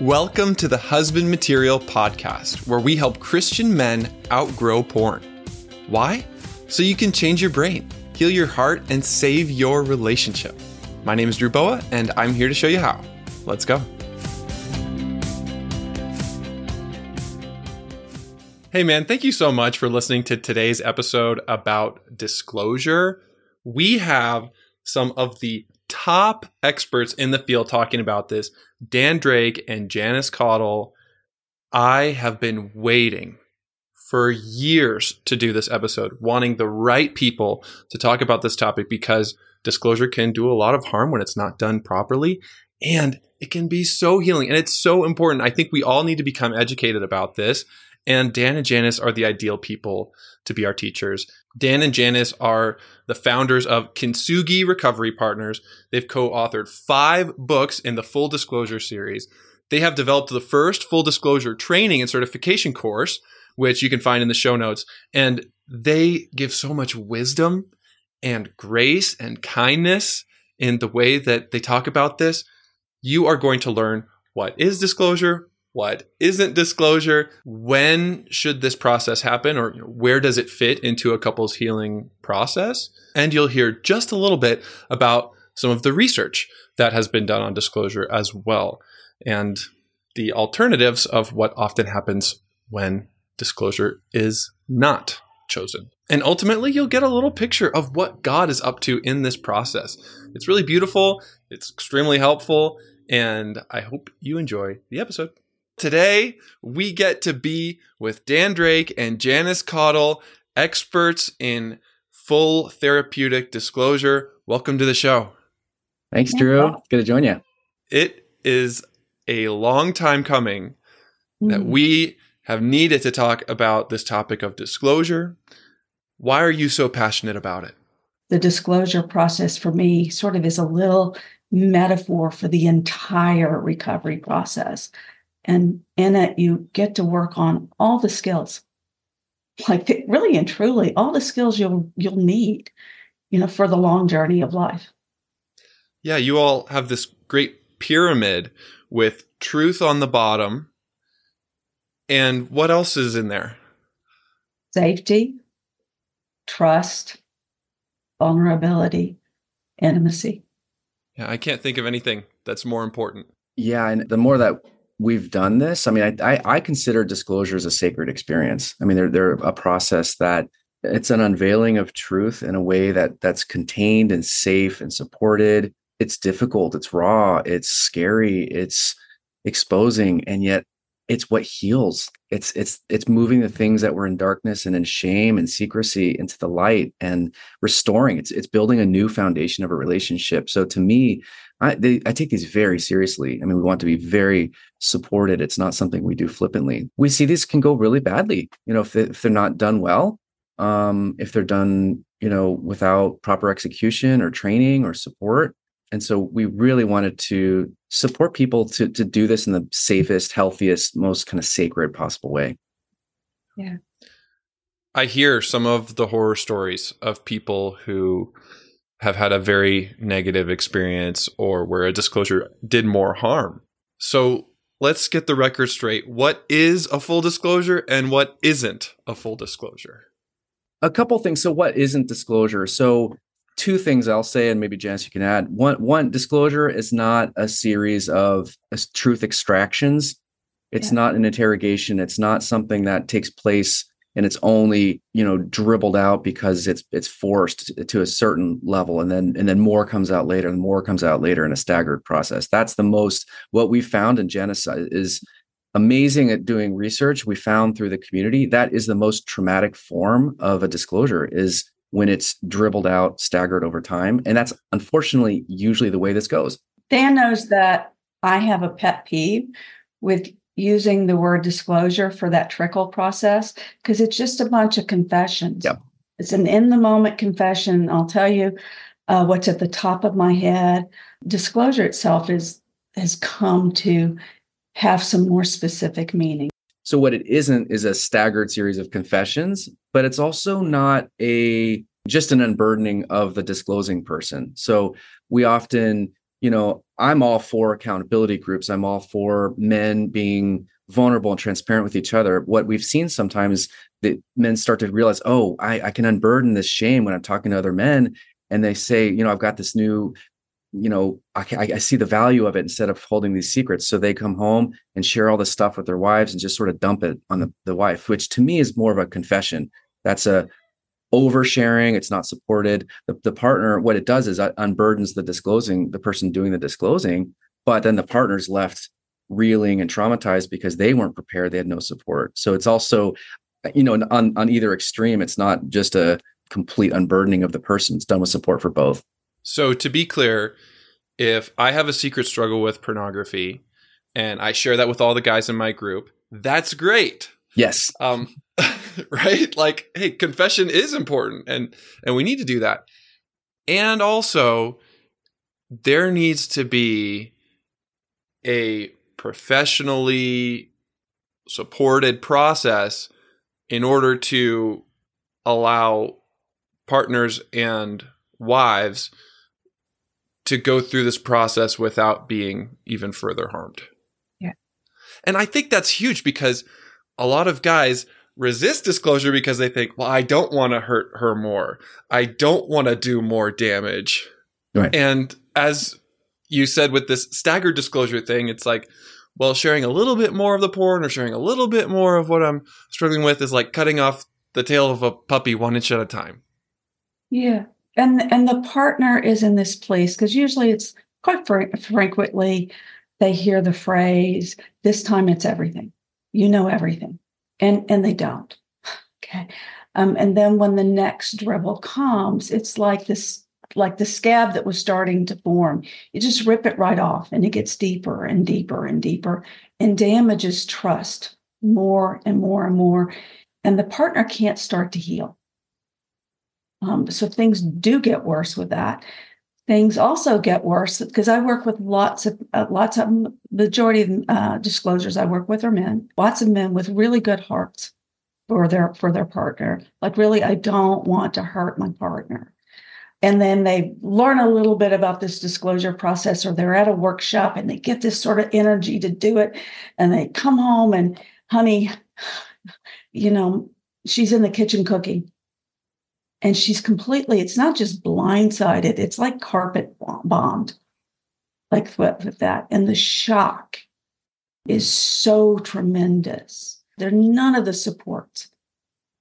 Welcome to the Husband Material Podcast, where we help Christian men outgrow porn. Why? So you can change your brain, heal your heart, and save your relationship. My name is Drew Boa, and I'm here to show you how. Let's go. Hey, man, thank you so much for listening to today's episode about disclosure. We have some of the top experts in the field talking about this Dan Drake and Janice Caudill. I have been waiting for years to do this episode, wanting the right people to talk about this topic because disclosure can do a lot of harm when it's not done properly. And it can be so healing and it's so important. I think we all need to become educated about this. And Dan and Janice are the ideal people to be our teachers. Dan and Janice are the founders of Kintsugi Recovery Partners. They've co authored five books in the Full Disclosure series. They have developed the first full disclosure training and certification course, which you can find in the show notes. And they give so much wisdom and grace and kindness in the way that they talk about this. You are going to learn what is disclosure, what isn't disclosure when should this process happen or where does it fit into a couple's healing process? And you'll hear just a little bit about some of the research that has been done on disclosure as well and the alternatives of what often happens when disclosure is not chosen. And ultimately you'll get a little picture of what god is up to in this process. It's really beautiful it's extremely helpful and i hope you enjoy the episode Today, we get to be with Dan Drake and Janice Caudill, experts in full therapeutic disclosure. Welcome to the show. Thanks, Drew. Good to join you. It is a long time coming mm. that we have needed to talk about this topic of disclosure. Why are you so passionate about it? The disclosure process for me sort of is a little metaphor for the entire recovery process. And in it, you get to work on all the skills, like really and truly, all the skills you'll you'll need, you know, for the long journey of life. Yeah, you all have this great pyramid with truth on the bottom. And what else is in there? Safety, trust, vulnerability, intimacy. Yeah, I can't think of anything that's more important. Yeah, and the more that we've done this. I mean, I, I, I consider disclosures a sacred experience. I mean, they're they're a process that it's an unveiling of truth in a way that that's contained and safe and supported. It's difficult. It's raw. It's scary. It's exposing, and yet it's what heals. It's it's it's moving the things that were in darkness and in shame and secrecy into the light and restoring. It's it's building a new foundation of a relationship. So to me, I, they, I take these very seriously. I mean, we want to be very supported. It's not something we do flippantly. We see these can go really badly. You know, if, they, if they're not done well, um, if they're done, you know, without proper execution or training or support. And so we really wanted to support people to to do this in the safest, healthiest, most kind of sacred possible way. Yeah. I hear some of the horror stories of people who have had a very negative experience or where a disclosure did more harm. So let's get the record straight. What is a full disclosure and what isn't a full disclosure? A couple things. So, what isn't disclosure? So, two things I'll say, and maybe Janice, you can add. One, one disclosure is not a series of uh, truth extractions. It's yeah. not an interrogation. It's not something that takes place and it's only you know dribbled out because it's it's forced to a certain level and then and then more comes out later and more comes out later in a staggered process. That's the most what we found in Janice is amazing at doing research we found through the community. That is the most traumatic form of a disclosure is when it's dribbled out staggered over time and that's unfortunately usually the way this goes. Dan knows that i have a pet peeve with using the word disclosure for that trickle process because it's just a bunch of confessions. Yep. It's an in the moment confession. I'll tell you uh, what's at the top of my head. Disclosure itself is has come to have some more specific meaning. So what it isn't is a staggered series of confessions, but it's also not a just an unburdening of the disclosing person. So we often you know, I'm all for accountability groups. I'm all for men being vulnerable and transparent with each other. What we've seen sometimes that men start to realize, oh, I, I can unburden this shame when I'm talking to other men. And they say, you know, I've got this new, you know, I, I see the value of it instead of holding these secrets. So they come home and share all this stuff with their wives and just sort of dump it on the, the wife, which to me is more of a confession. That's a oversharing. It's not supported. The, the partner, what it does is it unburdens the disclosing, the person doing the disclosing, but then the partner's left reeling and traumatized because they weren't prepared. They had no support. So it's also, uh, you know, on, on either extreme, it's not just a complete unburdening of the person. It's done with support for both. So to be clear, if I have a secret struggle with pornography and I share that with all the guys in my group, that's great. Yes. Um, right? Like, hey, confession is important and and we need to do that. And also there needs to be a professionally supported process in order to allow partners and wives to go through this process without being even further harmed. Yeah. And I think that's huge because a lot of guys resist disclosure because they think, well, I don't want to hurt her more. I don't want to do more damage. Right. And as you said with this staggered disclosure thing, it's like, well, sharing a little bit more of the porn or sharing a little bit more of what I'm struggling with is like cutting off the tail of a puppy one inch at a time. Yeah. And and the partner is in this place because usually it's quite fr- frequently they hear the phrase, this time it's everything. You know everything. And and they don't. Okay. Um, and then when the next dribble comes, it's like this like the scab that was starting to form. You just rip it right off and it gets deeper and deeper and deeper and damages trust more and more and more. And the partner can't start to heal. Um, so things do get worse with that. Things also get worse because I work with lots of uh, lots of majority of uh, disclosures I work with are men. Lots of men with really good hearts for their for their partner. Like really, I don't want to hurt my partner and then they learn a little bit about this disclosure process or they're at a workshop and they get this sort of energy to do it and they come home and honey you know she's in the kitchen cooking and she's completely it's not just blindsided it's like carpet bombed. Like with that. And the shock is so tremendous. There's none of the support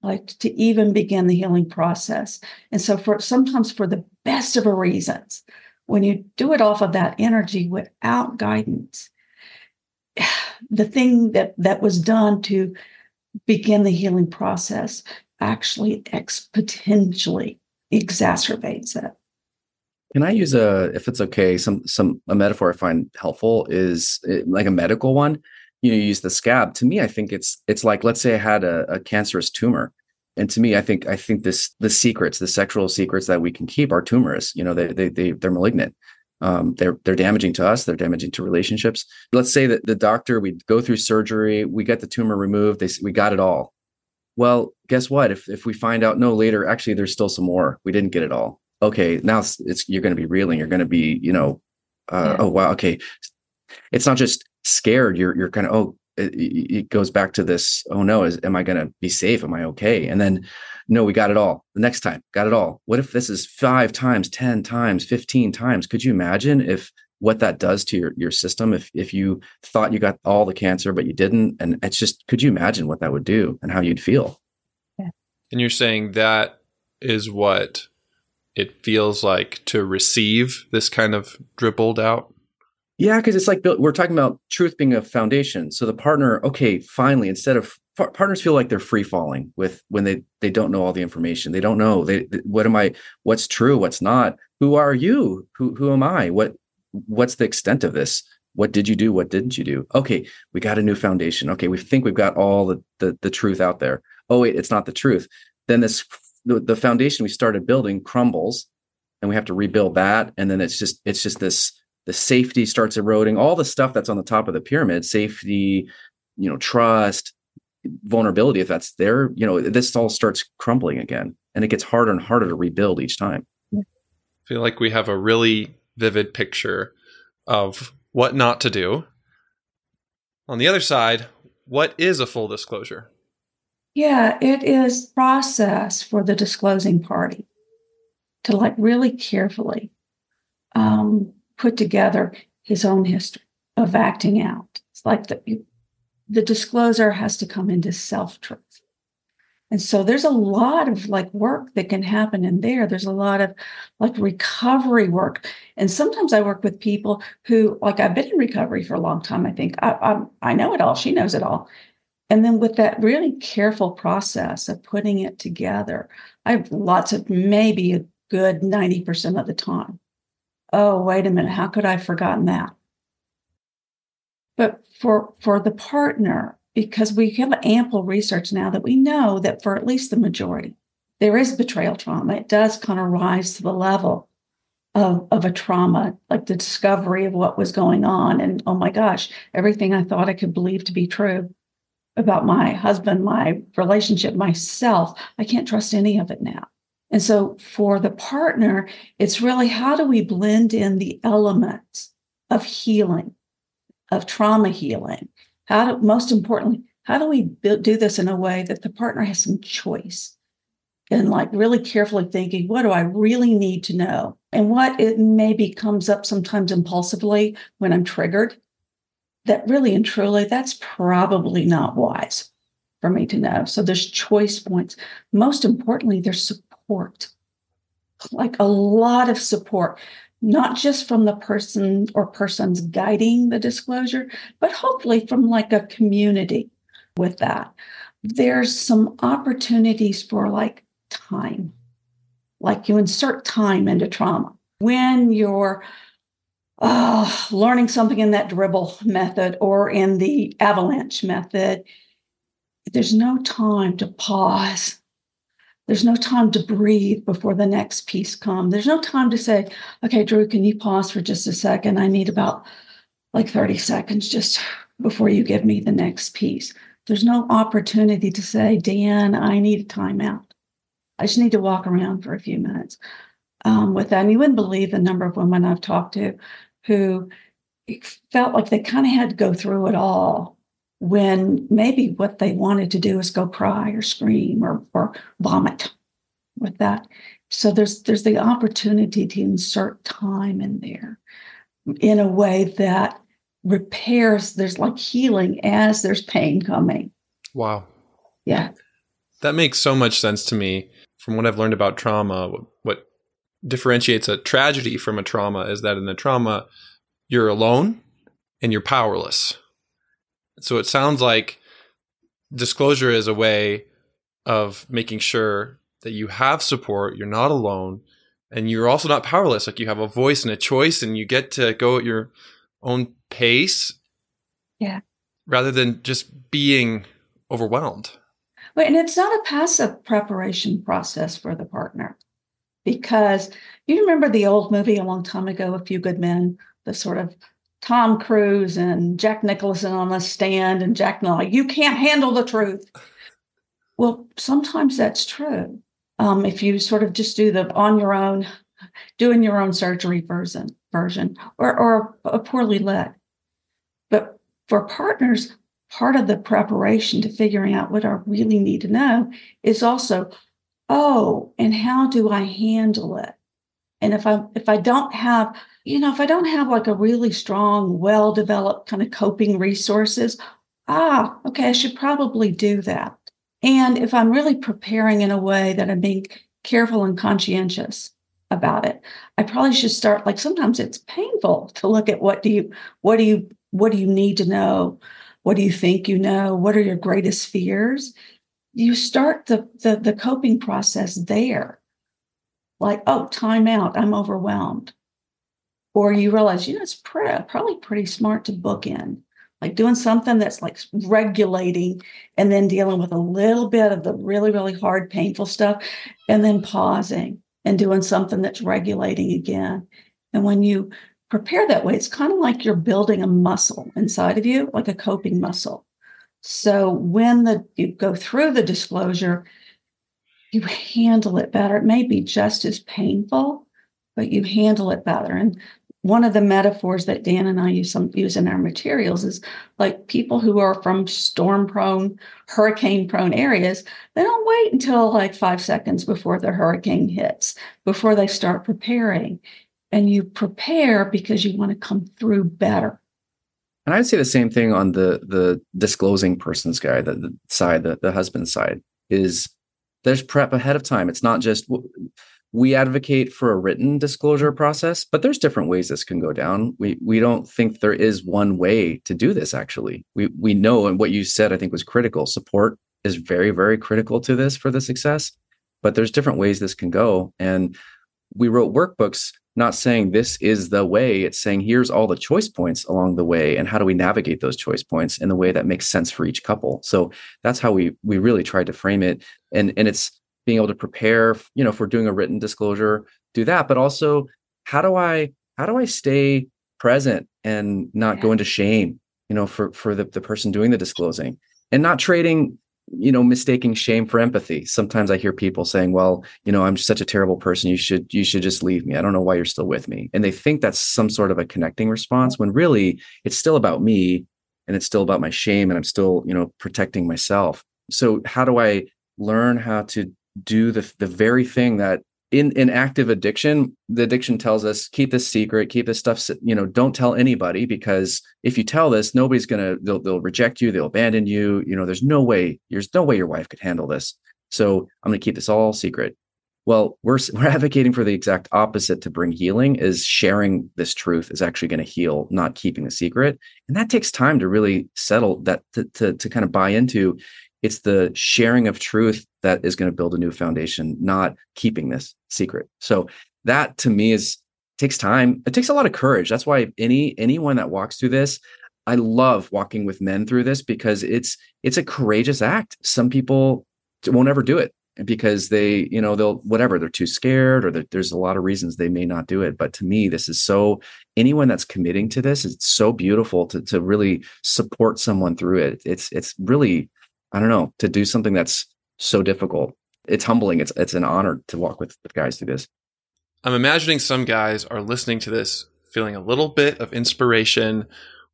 like to even begin the healing process. And so for sometimes for the best of reasons, when you do it off of that energy without guidance, the thing that that was done to begin the healing process actually exponentially exacerbates it. Can I use a, if it's okay, some some a metaphor I find helpful is eh, like a medical one you know, use the scab. To me, I think it's it's like let's say I had a, a cancerous tumor, and to me, I think I think this the secrets, the sexual secrets that we can keep are tumorous. You know, they they, they they're malignant. Um, they're they're damaging to us. They're damaging to relationships. Let's say that the doctor we go through surgery, we get the tumor removed. They we got it all. Well, guess what? If if we find out no later, actually there's still some more. We didn't get it all. Okay, now it's, it's you're going to be reeling. You're going to be you know, uh, yeah. oh wow, okay. It's not just scared, you're you're kind of oh it, it, goes back to this oh no is am i going to be safe am i okay and then no we got it all the next time got it all what if this is five times 10 times 15 times could you imagine if what that does to your your system if if you thought you got all the cancer but you didn't and it's just could you imagine what that would do and how you'd feel. And you're saying that is what it feels like to receive this kind of dribbled out yeah, because it's like we're talking about truth being a foundation. So the partner, okay, finally, instead of partners feel like they're free falling with when they they don't know all the information. They don't know they, what am I? What's true? What's not? Who are you? Who who am I? What what's the extent of this? What did you do? What didn't you do? Okay, we got a new foundation. Okay, we think we've got all the the, the truth out there. Oh wait, it's not the truth. Then this the, the foundation we started building crumbles, and we have to rebuild that. And then it's just it's just this the safety starts eroding all the stuff that's on the top of the pyramid safety you know trust vulnerability if that's there you know this all starts crumbling again and it gets harder and harder to rebuild each time i feel like we have a really vivid picture of what not to do. On the other side, what is a full disclosure? Yeah, it is process for the disclosing party to like really carefully um, put together his own history of acting out. It's like the the discloser has to come into self truth. And so there's a lot of like work that can happen in there. There's a lot of like recovery work. And sometimes I work with people who, like, I've been in recovery for a long time. I think I, I, I know it all. She knows it all. And then with that really careful process of putting it together, I have lots of maybe a good 90% of the time. Oh, wait a minute. How could I have forgotten that? But for, for the partner, because we have ample research now that we know that for at least the majority, there is betrayal trauma. It does kind of rise to the level of, of a trauma, like the discovery of what was going on. And oh my gosh, everything I thought I could believe to be true about my husband, my relationship, myself, I can't trust any of it now. And so for the partner, it's really how do we blend in the elements of healing, of trauma healing, how do, most importantly, how do we do this in a way that the partner has some choice and like really carefully thinking, what do I really need to know? And what it maybe comes up sometimes impulsively when I'm triggered, that really and truly, that's probably not wise for me to know. So there's choice points. Most importantly, there's support, like a lot of support not just from the person or persons guiding the disclosure, but hopefully from like a community with that. There's some opportunities for like time, like you insert time into trauma. When you're uh, learning something in that dribble method or in the avalanche method, there's no time to pause there's no time to breathe before the next piece comes. There's no time to say, okay, Drew, can you pause for just a second? I need about like 30 seconds just before you give me the next piece. There's no opportunity to say, Dan, I need a timeout. I just need to walk around for a few minutes um, with that. And you wouldn't believe the number of women I've talked to who felt like they kind of had to go through it all when maybe what they wanted to do is go cry or scream or, or vomit with that. So there's there's the opportunity to insert time in there in a way that repairs there's like healing as there's pain coming. Wow. Yeah. That makes so much sense to me from what I've learned about trauma. What differentiates a tragedy from a trauma is that in a trauma, you're alone and you're powerless so it sounds like disclosure is a way of making sure that you have support, you're not alone, and you're also not powerless. Like you have a voice and a choice, and you get to go at your own pace. Yeah. Rather than just being overwhelmed. Well, and it's not a passive preparation process for the partner because you remember the old movie a long time ago, A Few Good Men, the sort of Tom Cruise and Jack Nicholson on the stand, and Jack like, you can't handle the truth. Well, sometimes that's true. Um, if you sort of just do the on your own, doing your own surgery version, version, or or a poorly led. But for partners, part of the preparation to figuring out what I really need to know is also, oh, and how do I handle it? And if I if I don't have you know, if I don't have like a really strong, well developed kind of coping resources, ah, okay, I should probably do that. And if I'm really preparing in a way that I'm being careful and conscientious about it, I probably should start like sometimes it's painful to look at what do you, what do you, what do you need to know? What do you think you know? What are your greatest fears? You start the the, the coping process there. Like, oh, time out. I'm overwhelmed or you realize, you know, it's pretty, probably pretty smart to book in, like doing something that's like regulating and then dealing with a little bit of the really, really hard, painful stuff, and then pausing and doing something that's regulating again. And when you prepare that way, it's kind of like you're building a muscle inside of you, like a coping muscle. So when the you go through the disclosure, you handle it better. It may be just as painful, but you handle it better. And one of the metaphors that Dan and I use some use in our materials is like people who are from storm prone, hurricane prone areas, they don't wait until like five seconds before the hurricane hits, before they start preparing. And you prepare because you want to come through better. And I'd say the same thing on the the disclosing person's guy, the, the side, the, the husband side, is there's prep ahead of time. It's not just we advocate for a written disclosure process, but there's different ways this can go down. We we don't think there is one way to do this. Actually, we we know, and what you said I think was critical. Support is very very critical to this for the success, but there's different ways this can go. And we wrote workbooks not saying this is the way it's saying here's all the choice points along the way and how do we navigate those choice points in the way that makes sense for each couple? So that's how we we really tried to frame it. And and it's being able to prepare you know for doing a written disclosure do that but also how do i how do i stay present and not yeah. go into shame you know for for the, the person doing the disclosing? And not trading you know mistaking shame for empathy. Sometimes i hear people saying well you know i'm such a terrible person. You should you should just leave me. I don't know why you're still with me. And they think that's some sort of a connecting response when really it's still about me and it's still about my shame and i'm still you know protecting myself. So how do i learn how to do the the very thing that in in active addiction the addiction tells us keep this secret keep this stuff you know don't tell anybody because if you tell this nobody's gonna they'll, they'll reject you they'll abandon you you know there's no way there's no way your wife could handle this. So i'm gonna keep this all secret. Well we're we're advocating for the exact opposite to bring healing is sharing this truth is actually going to heal not keeping the secret. And that takes time to really settle that to, to, to kind of buy into it's the sharing of truth that is going to build a new foundation not keeping this secret. So that to me is takes time. It takes a lot of courage. That's why any anyone that walks through this i love walking with men through this because it's it's a courageous act. Some people won't ever do it because they you know they'll whatever they're too scared or there's a lot of reasons they may not do it. But to me this is so anyone that's committing to this it's so beautiful to to really support someone through it. It's it's really I don't know, to do something that's so difficult. It's humbling. It's it's an honor to walk with, guys through this. I'm imagining some guys are listening to this feeling a little bit of inspiration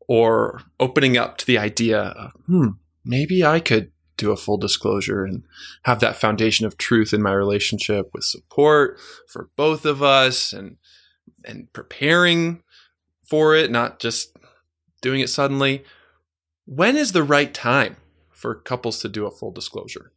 or opening up to the idea of, hmm, maybe I could do a full disclosure and have that foundation of truth in my relationship with support for both of us and and preparing for it, not just doing it suddenly. When is the right time for couples to do a full disclosure?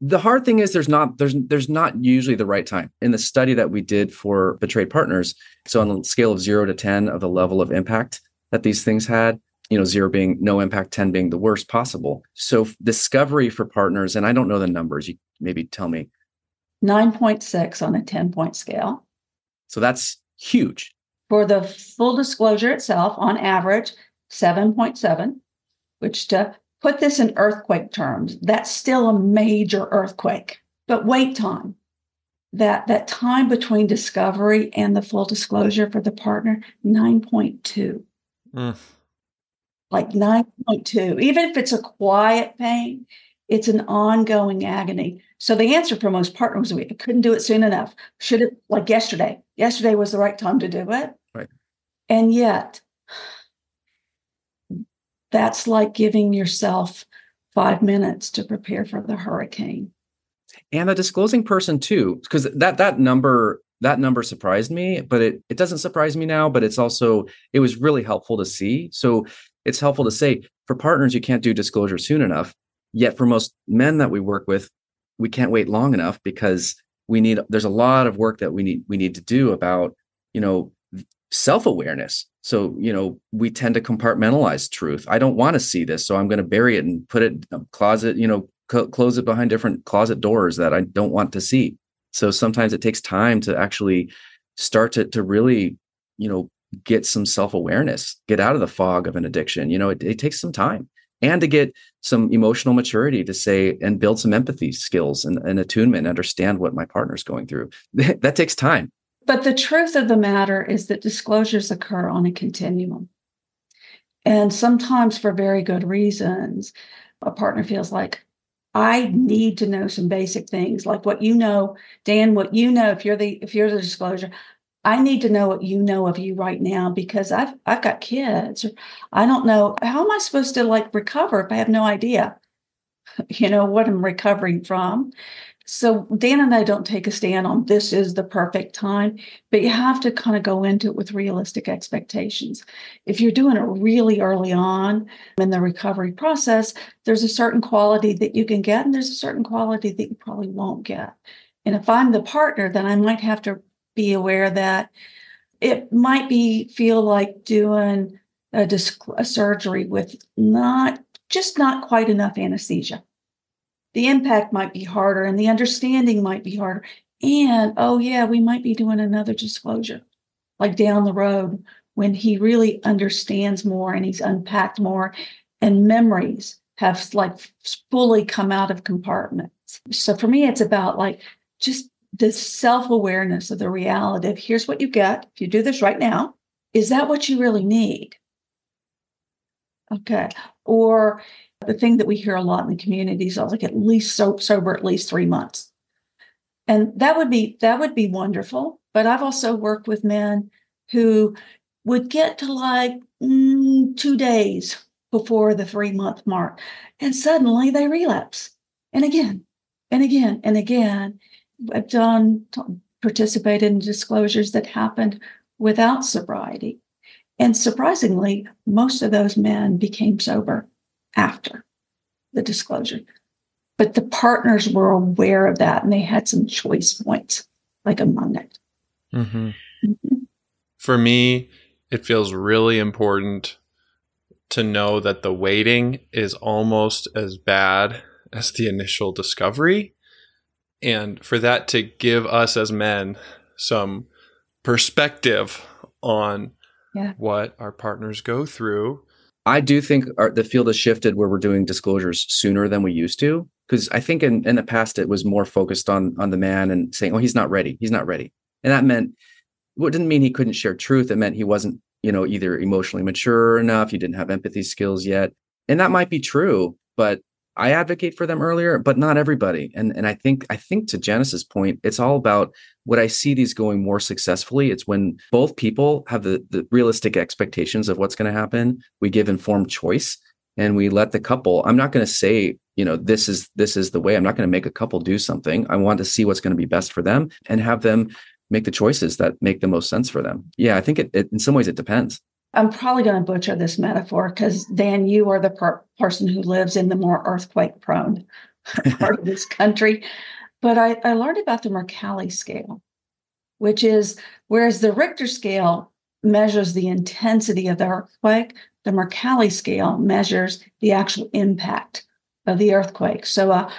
The hard thing is there's not there's there's not usually the right time. In the study that we did for betrayed partners, so on a scale of 0 to 10 of the level of impact that these things had, you know, 0 being no impact, 10 being the worst possible. So discovery for partners and I don't know the numbers, you maybe tell me. 9.6 on a 10 point scale. So that's huge. For the full disclosure itself, on average, 7.7, which to put this in earthquake terms, that's still a major earthquake. But wait time, that that time between discovery and the full disclosure for the partner, 9.2. Mm. Like 9.2. Even if it's a quiet pain, it's an ongoing agony. So the answer for most partners, we couldn't do it soon enough. Should it like yesterday? Yesterday was the right time to do it. Right. And yet that's like giving yourself five minutes to prepare for the hurricane. And the disclosing person too, because that that number that number surprised me, but it it doesn't surprise me now. But it's also it was really helpful to see. So it's helpful to say for partners you can't do disclosure soon enough. Yet for most men that we work with, we can't wait long enough because we need there's a lot of work that we need we need to do about you know self-awareness. So you know we tend to compartmentalize truth. I don't want to see this so i'm going to bury it and put it closet you know co- close it behind different closet doors that i don't want to see. So sometimes it takes time to actually start to, to really you know get some self-awareness get out of the fog of an addiction. You know it, it takes some time. And to get some emotional maturity to say and build some empathy skills and, and attunement understand what my partner's going through. That takes time but the truth of the matter is that disclosures occur on a continuum. And sometimes for very good reasons, a partner feels like, I need to know some basic things like what you know, Dan, what you know, if you're the if you're the disclosure, I need to know what you know of you right now because I've I've got kids. I don't know how am I supposed to like recover if I have no idea, you know, what I'm recovering from. So Dan and I don't take a stand on this is the perfect time, but you have to kind of go into it with realistic expectations. If you're doing it really early on in the recovery process, there's a certain quality that you can get, and there's a certain quality that you probably won't get. And if I'm the partner, then I might have to be aware that it might be feel like doing a, disc- a surgery with not just not quite enough anesthesia the impact might be harder and the understanding might be harder. And oh, yeah, we might be doing another disclosure like down the road when he really understands more and he's unpacked more and memories have like fully come out of compartments. So for me, it's about like just the self awareness of the reality of here's what you get. If you do this right now, is that what you really need? Okay. Or the thing that we hear a lot in the communities is like at least so, sober at least three months. And that would be that would be wonderful. But I've also worked with men who would get to like mm, two days before the three month mark, and suddenly they relapse. And again, and again, and again. I've done participated in disclosures that happened without sobriety. And surprisingly, most of those men became sober after the disclosure. But the partners were aware of that and they had some choice points, like among it. Mm-hmm. Mm-hmm. For me, it feels really important to know that the waiting is almost as bad as the initial discovery. And for that to give us as men some perspective on yeah. what our partners go through I do think our, the field has shifted where we're doing disclosures sooner than we used to. Because I think in, in the past it was more focused on on the man and saying, "Oh, he's not ready. He's not ready," and that meant well, didn't mean he couldn't share truth. It meant he wasn't, you know, either emotionally mature enough, he didn't have empathy skills yet, and that might be true. But I advocate for them earlier, but not everybody. And and I think I think to Janice's point, it's all about what I see these going more successfully. It's when both people have the, the realistic expectations of what's going to happen. We give informed choice and we let the couple, I'm not going to say, you know, this is this is the way. I'm not going to make a couple do something. I want to see what's going to be best for them and have them make the choices that make the most sense for them. Yeah, I think it, it in some ways it depends. I'm probably going to butcher this metaphor because Dan, you are the per- person who lives in the more earthquake prone part of this country. But I, I learned about the Mercalli scale, which is whereas the Richter scale measures the intensity of the earthquake, the Mercalli scale measures the actual impact of the earthquake. So a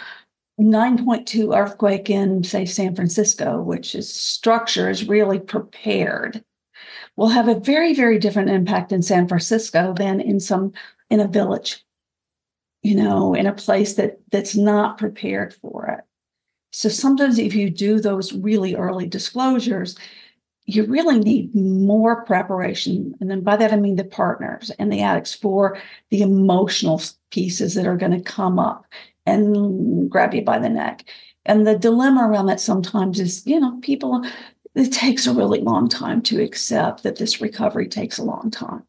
9.2 earthquake in, say, San Francisco, which is structure is really prepared will have a very, very different impact in San Francisco than in some in a village, you know, in a place that that's not prepared for it. So sometimes if you do those really early disclosures, you really need more preparation. And then by that I mean the partners and the addicts for the emotional pieces that are going to come up and grab you by the neck. And the dilemma around that sometimes is, you know, people it takes a really long time to accept that this recovery takes a long time.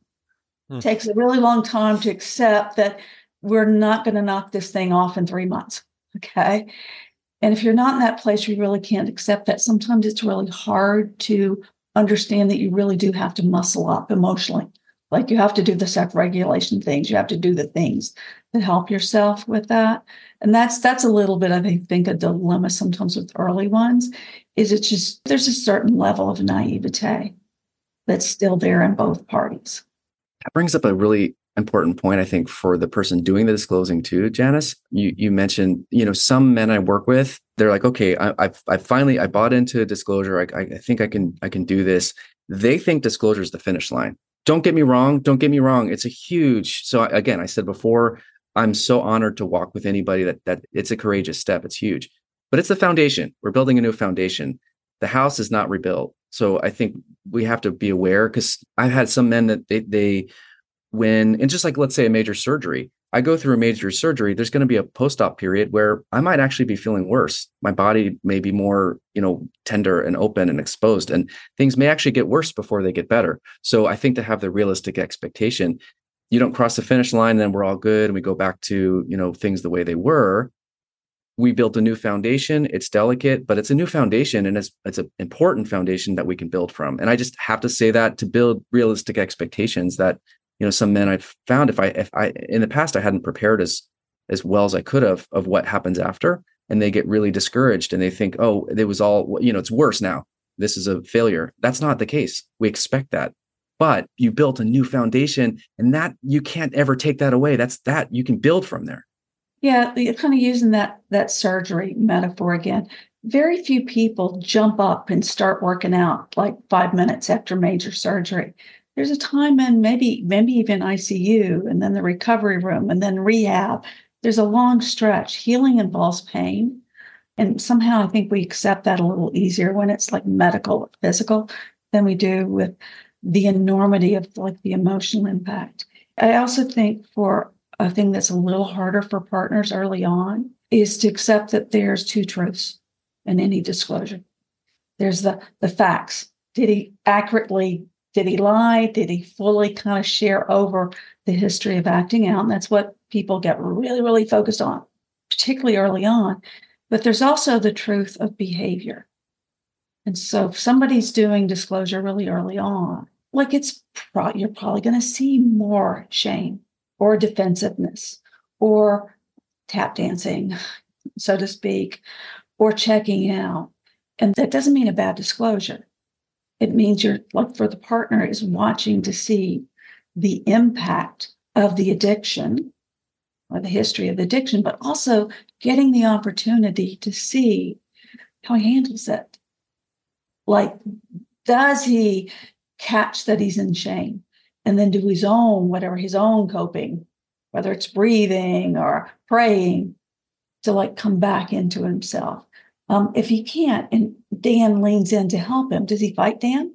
Hmm. It takes a really long time to accept that we're not going to knock this thing off in three months. Okay. And if you're not in that place, you really can't accept that. Sometimes it's really hard to understand that you really do have to muscle up emotionally. Like you have to do the self regulation things, you have to do the things that help yourself with that. And that's that's a little bit, I think, a dilemma sometimes with early ones is it's just there's a certain level of naivete that's still there in both parties. That brings up a really important point, I think, for the person doing the disclosing too, Janice. You you mentioned, you know, some men I work with, they're like, okay, I I, I finally I bought into disclosure. I, I think I can I can do this. They think disclosure is the finish line. Don't get me wrong. Don't get me wrong. It's a huge. So again, I said before, I'm so honored to walk with anybody that that it's a courageous step. It's huge but it's the foundation. We're building a new foundation. The house is not rebuilt. So I think we have to be aware because I've had some men that they they when and just like let's say a major surgery, I go through a major surgery, there's going to be a post-op period where I might actually be feeling worse. My body may be more, you know, tender and open and exposed and things may actually get worse before they get better. So I think to have the realistic expectation, you don't cross the finish line and then we're all good and we go back to, you know, things the way they were. We built a new foundation. It's delicate, but it's a new foundation and it's it's an important foundation that we can build from. And I just have to say that to build realistic expectations that you know some men I've found if I if I in the past I hadn't prepared as as well as I could have of what happens after and they get really discouraged and they think oh it was all you know it's worse now. This is a failure. That's not the case. We expect that. But you built a new foundation and that you can't ever take that away. That's that you can build from there yeah kind of using that that surgery metaphor again very few people jump up and start working out like five minutes after major surgery there's a time in maybe maybe even ICU and then the recovery room and then rehab. There's a long stretch. Healing involves pain. And somehow I think we accept that a little easier when it's like medical, physical, than we do with the enormity of like the emotional impact. I also think for a thing that's a little harder for partners early on is to accept that there's two truths in any disclosure. There's the the facts. Did he accurately did he lie? Did he fully kind of share over the history of acting out? And that's what people get really, really focused on, particularly early on. But there's also the truth of behavior. And so if somebody's doing disclosure really early on, like it's pro- you're probably going to see more shame or defensiveness or tap dancing, so to speak, or checking out. And that doesn't mean a bad disclosure. It means you're for the partner is watching to see the impact of the addiction or the history of the addiction, but also getting the opportunity to see how he handles it. Like, does he catch that he's in shame and then do his own, whatever his own coping, whether it's breathing or praying to like come back into himself? Um, if he can't, and Dan leans in to help him, does he fight Dan?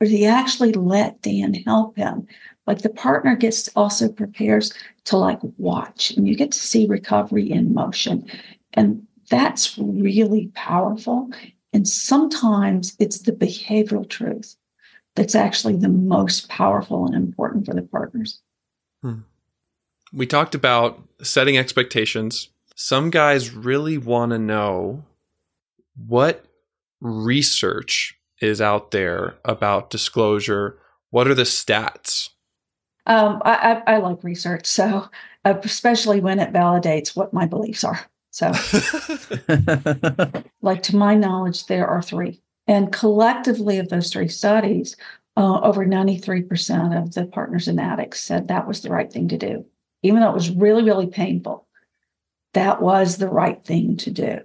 Or does he actually let Dan help him? Like the partner gets also prepares to like watch, and you get to see recovery in motion. And that's really powerful. And sometimes it's the behavioral truth that's actually the most powerful and important for the partners. Hmm. We talked about setting expectations some guys really want to know what research is out there about disclosure. What are the stats? Um, I, I, I, like research, so uh, especially when it validates what my beliefs are. So, like to my knowledge, there are three, and collectively of those three studies, uh, over ninety three percent of the partners in addicts said that was the right thing to do, even though it was really really painful that was the right thing to do.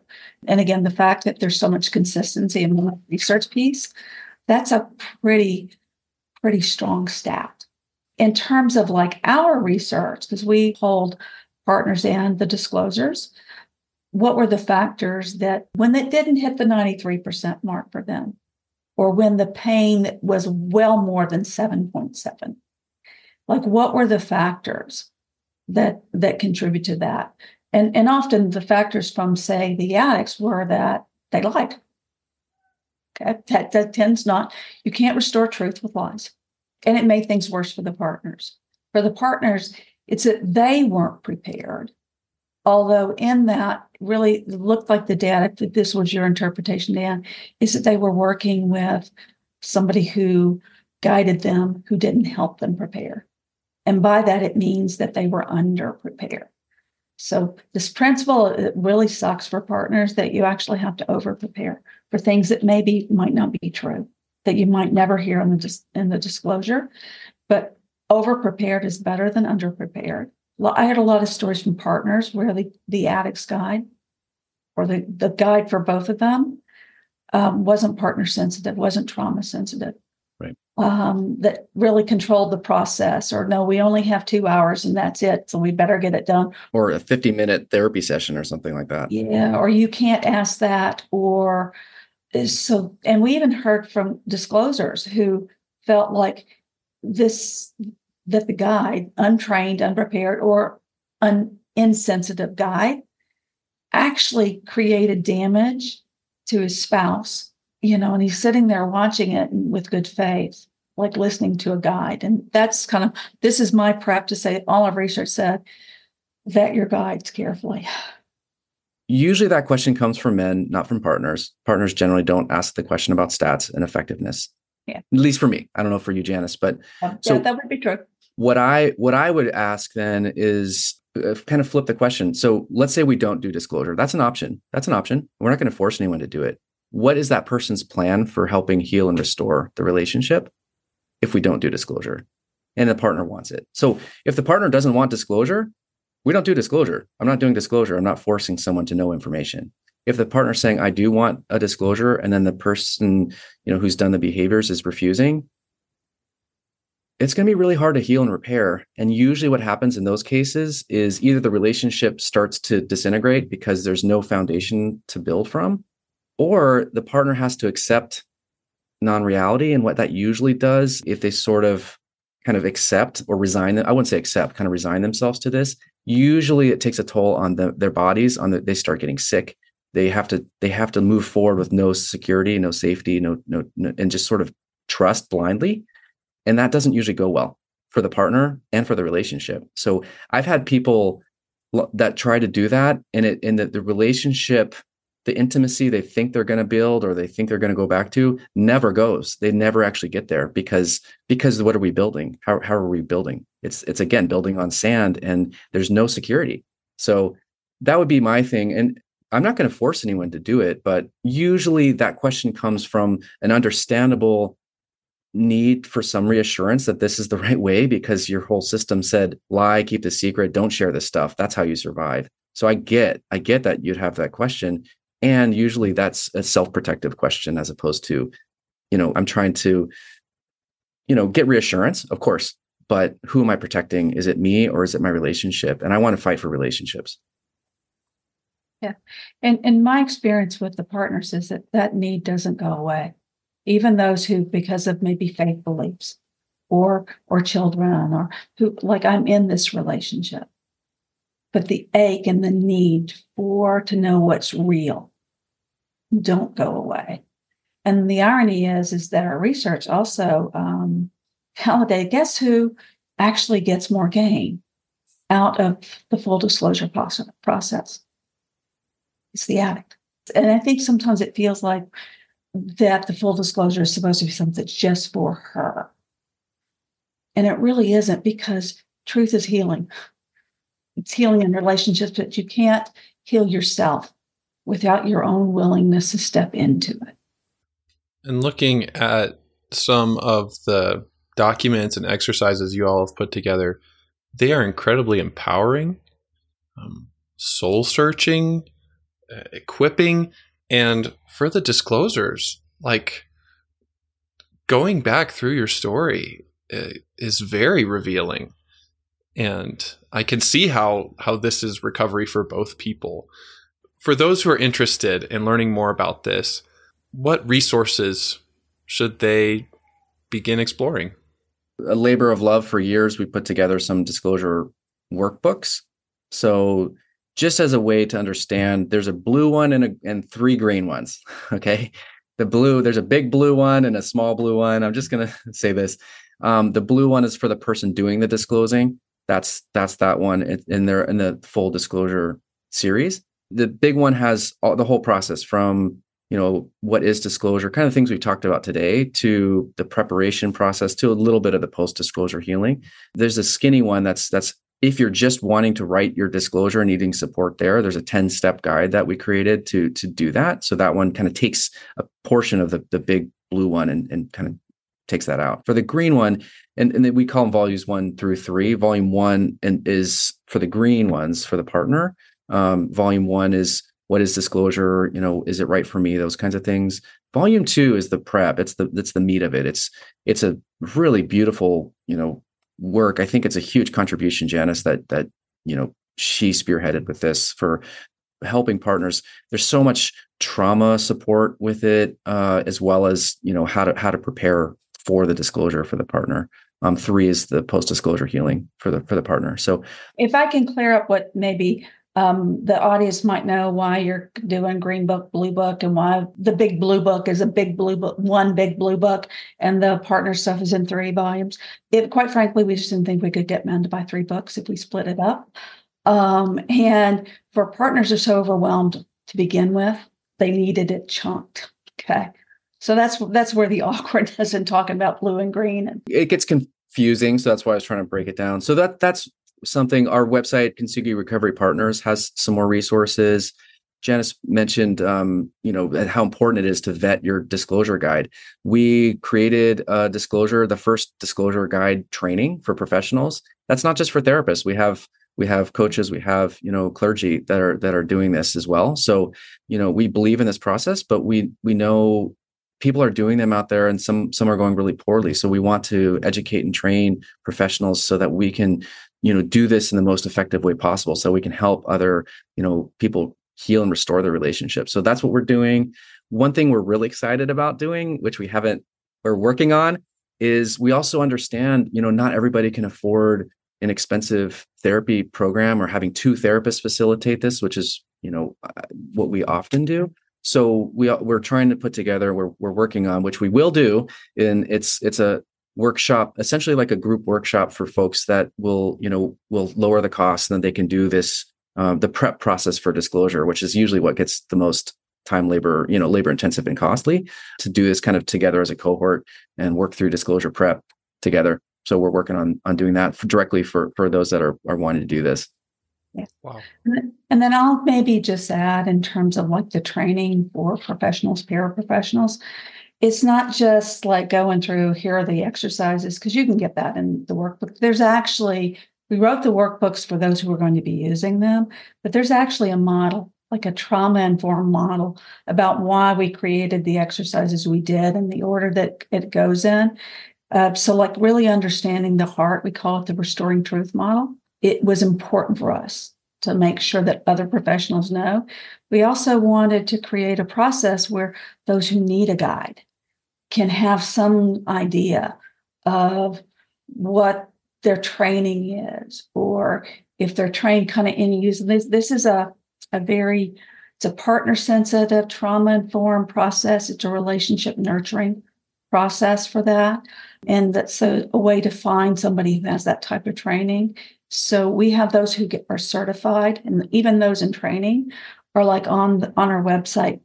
And again, the fact that there's so much consistency in the research piece, that's a pretty, pretty strong stat. In terms of like our research, because we hold partners and the disclosures, what were the factors that when it didn't hit the 93% mark for them, or when the pain was well more than 7.7? Like what were the factors that that contribute to that? And, and often the factors from, say, the addicts were that they lied. Okay? That, that tends not, you can't restore truth with lies. And it made things worse for the partners. For the partners, it's that they weren't prepared. Although, in that, really looked like the data, if this was your interpretation, Dan, is that they were working with somebody who guided them, who didn't help them prepare. And by that, it means that they were underprepared. So this principle it really sucks for partners that you actually have to over prepare for things that maybe might not be true, that you might never hear in the dis- in the disclosure. But over prepared is better than under prepared. I had a lot of stories from partners where the the addicts guide or the the guide for both of them um, wasn't partner sensitive, wasn't trauma sensitive um, that really controlled the process, or no, we only have two hours and that's it, so we better get it done. Or a 50 minute therapy session or something like that. Yeah, or you can't ask that, or so. And we even heard from disclosures who felt like this that the guide, untrained, unprepared, or an insensitive guide, actually created damage to his spouse, you know, and he's sitting there watching it with good faith, like listening to a guide. And that's kind of this is my prep to say all of research said vet your guides carefully. Usually that question comes from men, not from partners. Partners generally don't ask the question about stats and effectiveness. Yeah. At least for me. I don't know for you, Janice, but um, yeah, so that would be true. What I what I would ask then is uh, kind of flip the question. So let's say we don't do disclosure. That's an option. That's an option. We're not going to force anyone to do it. What is that person's plan for helping heal and restore the relationship if we don't do disclosure? And the partner wants it. So if the partner doesn't want disclosure, we don't do disclosure. I'm not doing disclosure. I'm not forcing someone to know information. If the partner's saying, I do want a disclosure, and then the person, you know, who's done the behaviors is refusing, it's going to be really hard to heal and repair. And usually what happens in those cases is either the relationship starts to disintegrate because there's no foundation to build from, or the partner has to accept non-reality. And what that usually does, if they sort of kind of accept or resign, I wouldn't say accept, kind of resign themselves to this, usually it takes a toll on the, their bodies on the, they start getting sick they have to they have to move forward with no security no safety no, no no and just sort of trust blindly and that doesn't usually go well for the partner and for the relationship. So i've had people that try to do that and it in the, the relationship the intimacy they think they're going to build or they think they're going to go back to never goes. They never actually get there because because what are we building? How, how are we building? It's it's again building on sand and there's no security. So that would be my thing and i'm not going to force anyone to do it but usually that question comes from an understandable need for some reassurance that this is the right way because your whole system said lie keep the secret don't share this stuff. That's how you survive. So i get i get that you'd have that question. And usually that's a self-protective question as opposed to you know i'm trying to you know get reassurance of course but who am i protecting? Is it me or is it my relationship? And i want to fight for relationships. Yeah. And and my experience with the partners is that that need doesn't go away even those who because of maybe faith beliefs or or children or who like i'm in this relationship but the ache and the need for to know what's real don't go away. And the irony is, is that our research also um, validated. Guess who actually gets more gain out of the full disclosure process? It's the addict. And I think sometimes it feels like that the full disclosure is supposed to be something that's just for her. And it really isn't because truth is healing. It's healing in relationships, but you can't heal yourself without your own willingness to step into it. And looking at some of the documents and exercises you all have put together, they are incredibly empowering, um, soul searching, uh, equipping, and for the disclosures, like going back through your story uh, is very revealing. And I can see how how this is recovery for both people for those who are interested in learning more about this, what resources should they begin exploring? A labor of love for years, we put together some disclosure workbooks. So, just as a way to understand, there's a blue one and, a, and three green ones. Okay. The blue, there's a big blue one and a small blue one. I'm just going to say this. Um, the blue one is for the person doing the disclosing. That's that's that one in, in there in the full disclosure series the big one has all, the whole process from you know what is disclosure kind of things we talked about today to the preparation process to a little bit of the post disclosure healing there's a skinny one that's that's if you're just wanting to write your disclosure and needing support there there's a 10 step guide that we created to to do that so that one kind of takes a portion of the, the big blue one and, and kind of takes that out for the green one and, and we call them volumes one through three volume one and is for the green ones for the partner um, volume one is what is disclosure? You know, is it right for me? Those kinds of things. Volume two is the prep. It's the it's the meat of it. It's it's a really beautiful you know work. I think it's a huge contribution, Janice, that that you know she spearheaded with this for helping partners. There's so much trauma support with it, uh, as well as you know how to how to prepare for the disclosure for the partner. Um, three is the post disclosure healing for the for the partner. So, if I can clear up what maybe um, the audience might know why you're doing green book, blue book, and why the big blue book is a big blue book, one big blue book, and the partner stuff is in three volumes. It, quite frankly, we just didn't think we could get men to buy three books if we split it up. Um, and for partners are so overwhelmed to begin with, they needed it chunked. Okay. So that's that's where the awkwardness in talking about blue and green. It gets confusing, so that's why I was trying to break it down. So that that's something our website Kintsugi Recovery Partners has some more resources. Janice mentioned, um, you know, how important it is to vet your disclosure guide. We created a disclosure, the first disclosure guide training for professionals. That's not just for therapists. We have we have coaches we have you know clergy that are that are doing this as well so you know we believe in this process but we we know people are doing them out there and some some are going really poorly so we want to educate and train professionals so that we can you know do this in the most effective way possible so we can help other you know people heal and restore their relationship so that's what we're doing one thing we're really excited about doing which we haven't we're working on is we also understand you know not everybody can afford an expensive therapy program or having two therapists facilitate this, which is you know uh, what we often do. So we we're trying to put together we're we're working on which we will do and it's it's a workshop essentially like a group workshop for folks that will you know will lower the cost and then they can do this um, the prep process for disclosure which is usually what gets the most time labor you know labor intensive and costly to do this kind of together as a cohort and work through disclosure prep together so we're working on on doing that for, directly for for those that are are wanting to do this yeah. Wow. And then I'll maybe just add in terms of like the training for professionals, paraprofessionals, it's not just like going through here are the exercises, because you can get that in the workbook. There's actually, we wrote the workbooks for those who are going to be using them, but there's actually a model, like a trauma informed model about why we created the exercises we did and the order that it goes in. Uh, so, like really understanding the heart, we call it the restoring truth model. It was important for us to make sure that other professionals know. We also wanted to create a process where those who need a guide can have some idea of what their training is, or if they're trained kind of in using this. This is a, a very it's a partner sensitive, trauma informed process. It's a relationship nurturing process for that. And that's a, a, way to find somebody who has that type of training. So we have those who get are certified, and even those in training are like on the, on our website,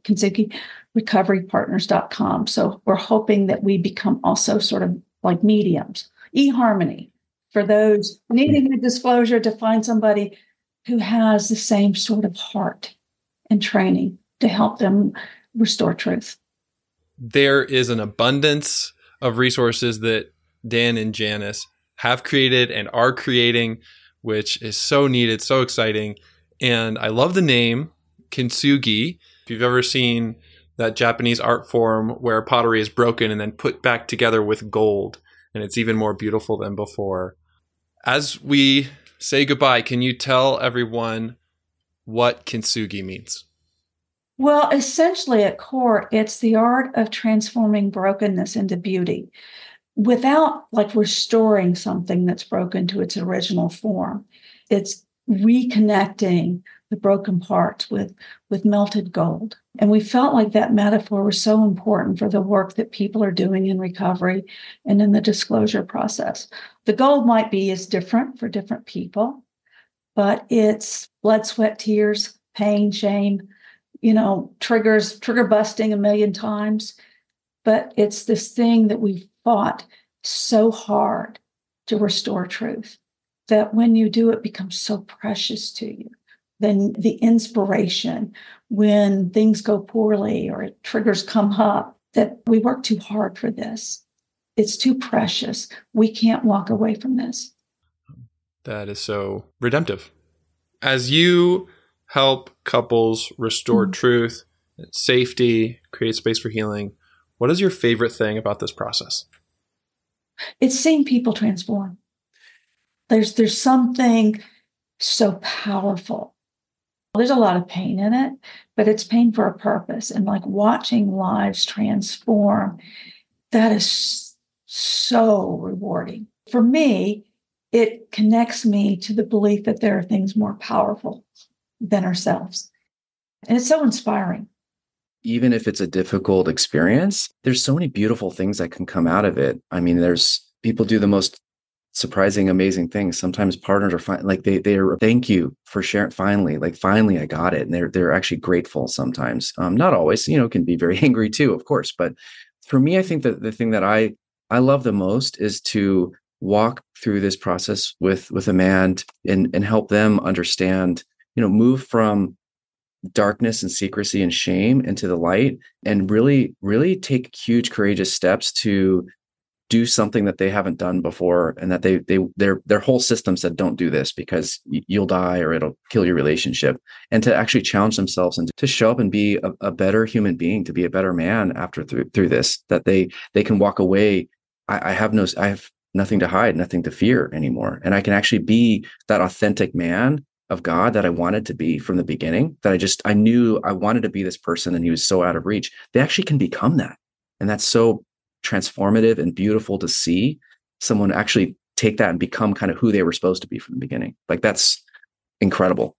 KintsugiRecoveryPartners.com. So we're hoping that we become also sort of like mediums, eHarmony for those needing a disclosure to find somebody who has the same sort of heart and training to help them restore truth there is an abundance of resources that Dan and Janice have created and are creating, which is so needed, so exciting. And I love the name Kintsugi. If you've ever seen that Japanese art form where pottery is broken and then put back together with gold, and it's even more beautiful than before. As we say goodbye, can you tell everyone what Kintsugi means? Well, essentially, at core, it's the art of transforming brokenness into beauty without like restoring something that's broken to its original form. It's reconnecting the broken parts with with melted gold and we felt like that metaphor was so important for the work that people are doing in recovery and in the disclosure process the gold might be is different for different people but it's blood sweat tears pain shame you know, triggers, trigger busting a million times. But it's this thing that we fought so hard to restore truth that when you do, it becomes so precious to you. Then the inspiration when things go poorly or triggers come up, that we work too hard for this. It's too precious. We can't walk away from this. That is so redemptive. As you help couples restore mm-hmm. truth, safety, create space for healing. What is your favorite thing about this process? It's seeing people transform. There's there's something so powerful. There's a lot of pain in it, but it's pain for a purpose. And like watching lives transform, that is so rewarding For me, it connects me to the belief that there are things more powerful than ourselves. And it's so inspiring. Even if it's a difficult experience, there's so many beautiful things that can come out of it. I mean, there's people do the most surprising, amazing things. Sometimes partners are fine, like they they're thank you for sharing. Finally, like finally, I got it, and they're they're actually grateful. Sometimes, um, not always. You know, can be very angry too, of course. But for me, I think that the thing that I I love the most is to walk through this process with with a man and and help them understand. You know, move from darkness and secrecy and shame into the light and really really take huge courageous steps to do something that they haven't done before and that they they their their whole system said don't do this because you'll die or it'll kill your relationship. And to actually challenge themselves and to show up and be a, a better human being to be a better man after through, through this that they they can walk away. I, I have no i have nothing to hide nothing to fear anymore. And i can actually be that authentic man of god that i wanted to be from the beginning that i just i knew i wanted to be this person and he was so out of reach. They actually can become that. And that's so transformative and beautiful to see someone actually take that and become kind of who they were supposed to be from the beginning. Like that's incredible.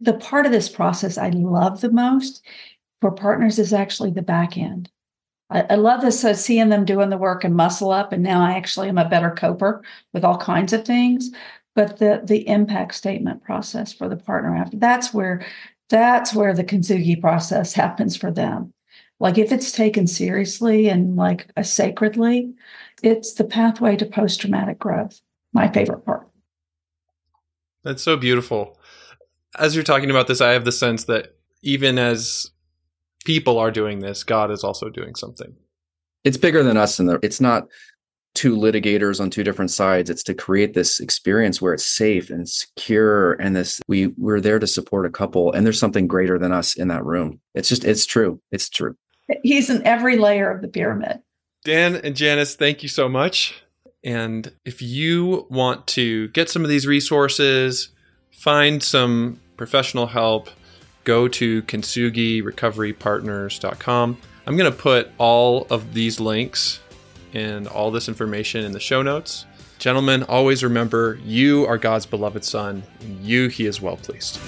The part of this process I love the most for partners is actually the back end. I, I love this uh, seeing them doing the work and muscle up, and now I actually am a better coper with all kinds of things. But the the impact statement process for the partner after that's where that's where the kintsugi process happens for them. Like if it's taken seriously and like a sacredly, it's the pathway to post traumatic growth. My favorite part. That's so beautiful. As you're talking about this, I have the sense that even as people are doing this, God is also doing something. It's bigger than us, and it's not two litigators on two different sides. It's to create this experience where it's safe and secure, and this we we're there to support a couple, and there's something greater than us in that room. It's just it's true. It's true. He's in every layer of the pyramid. Dan and Janice, thank you so much. And if you want to get some of these resources, find some professional help, go to kintsugirecoverypartners.com. I'm going to put all of these links and all this information in the show notes. Gentlemen, always remember you are God's beloved son, and you he is well pleased.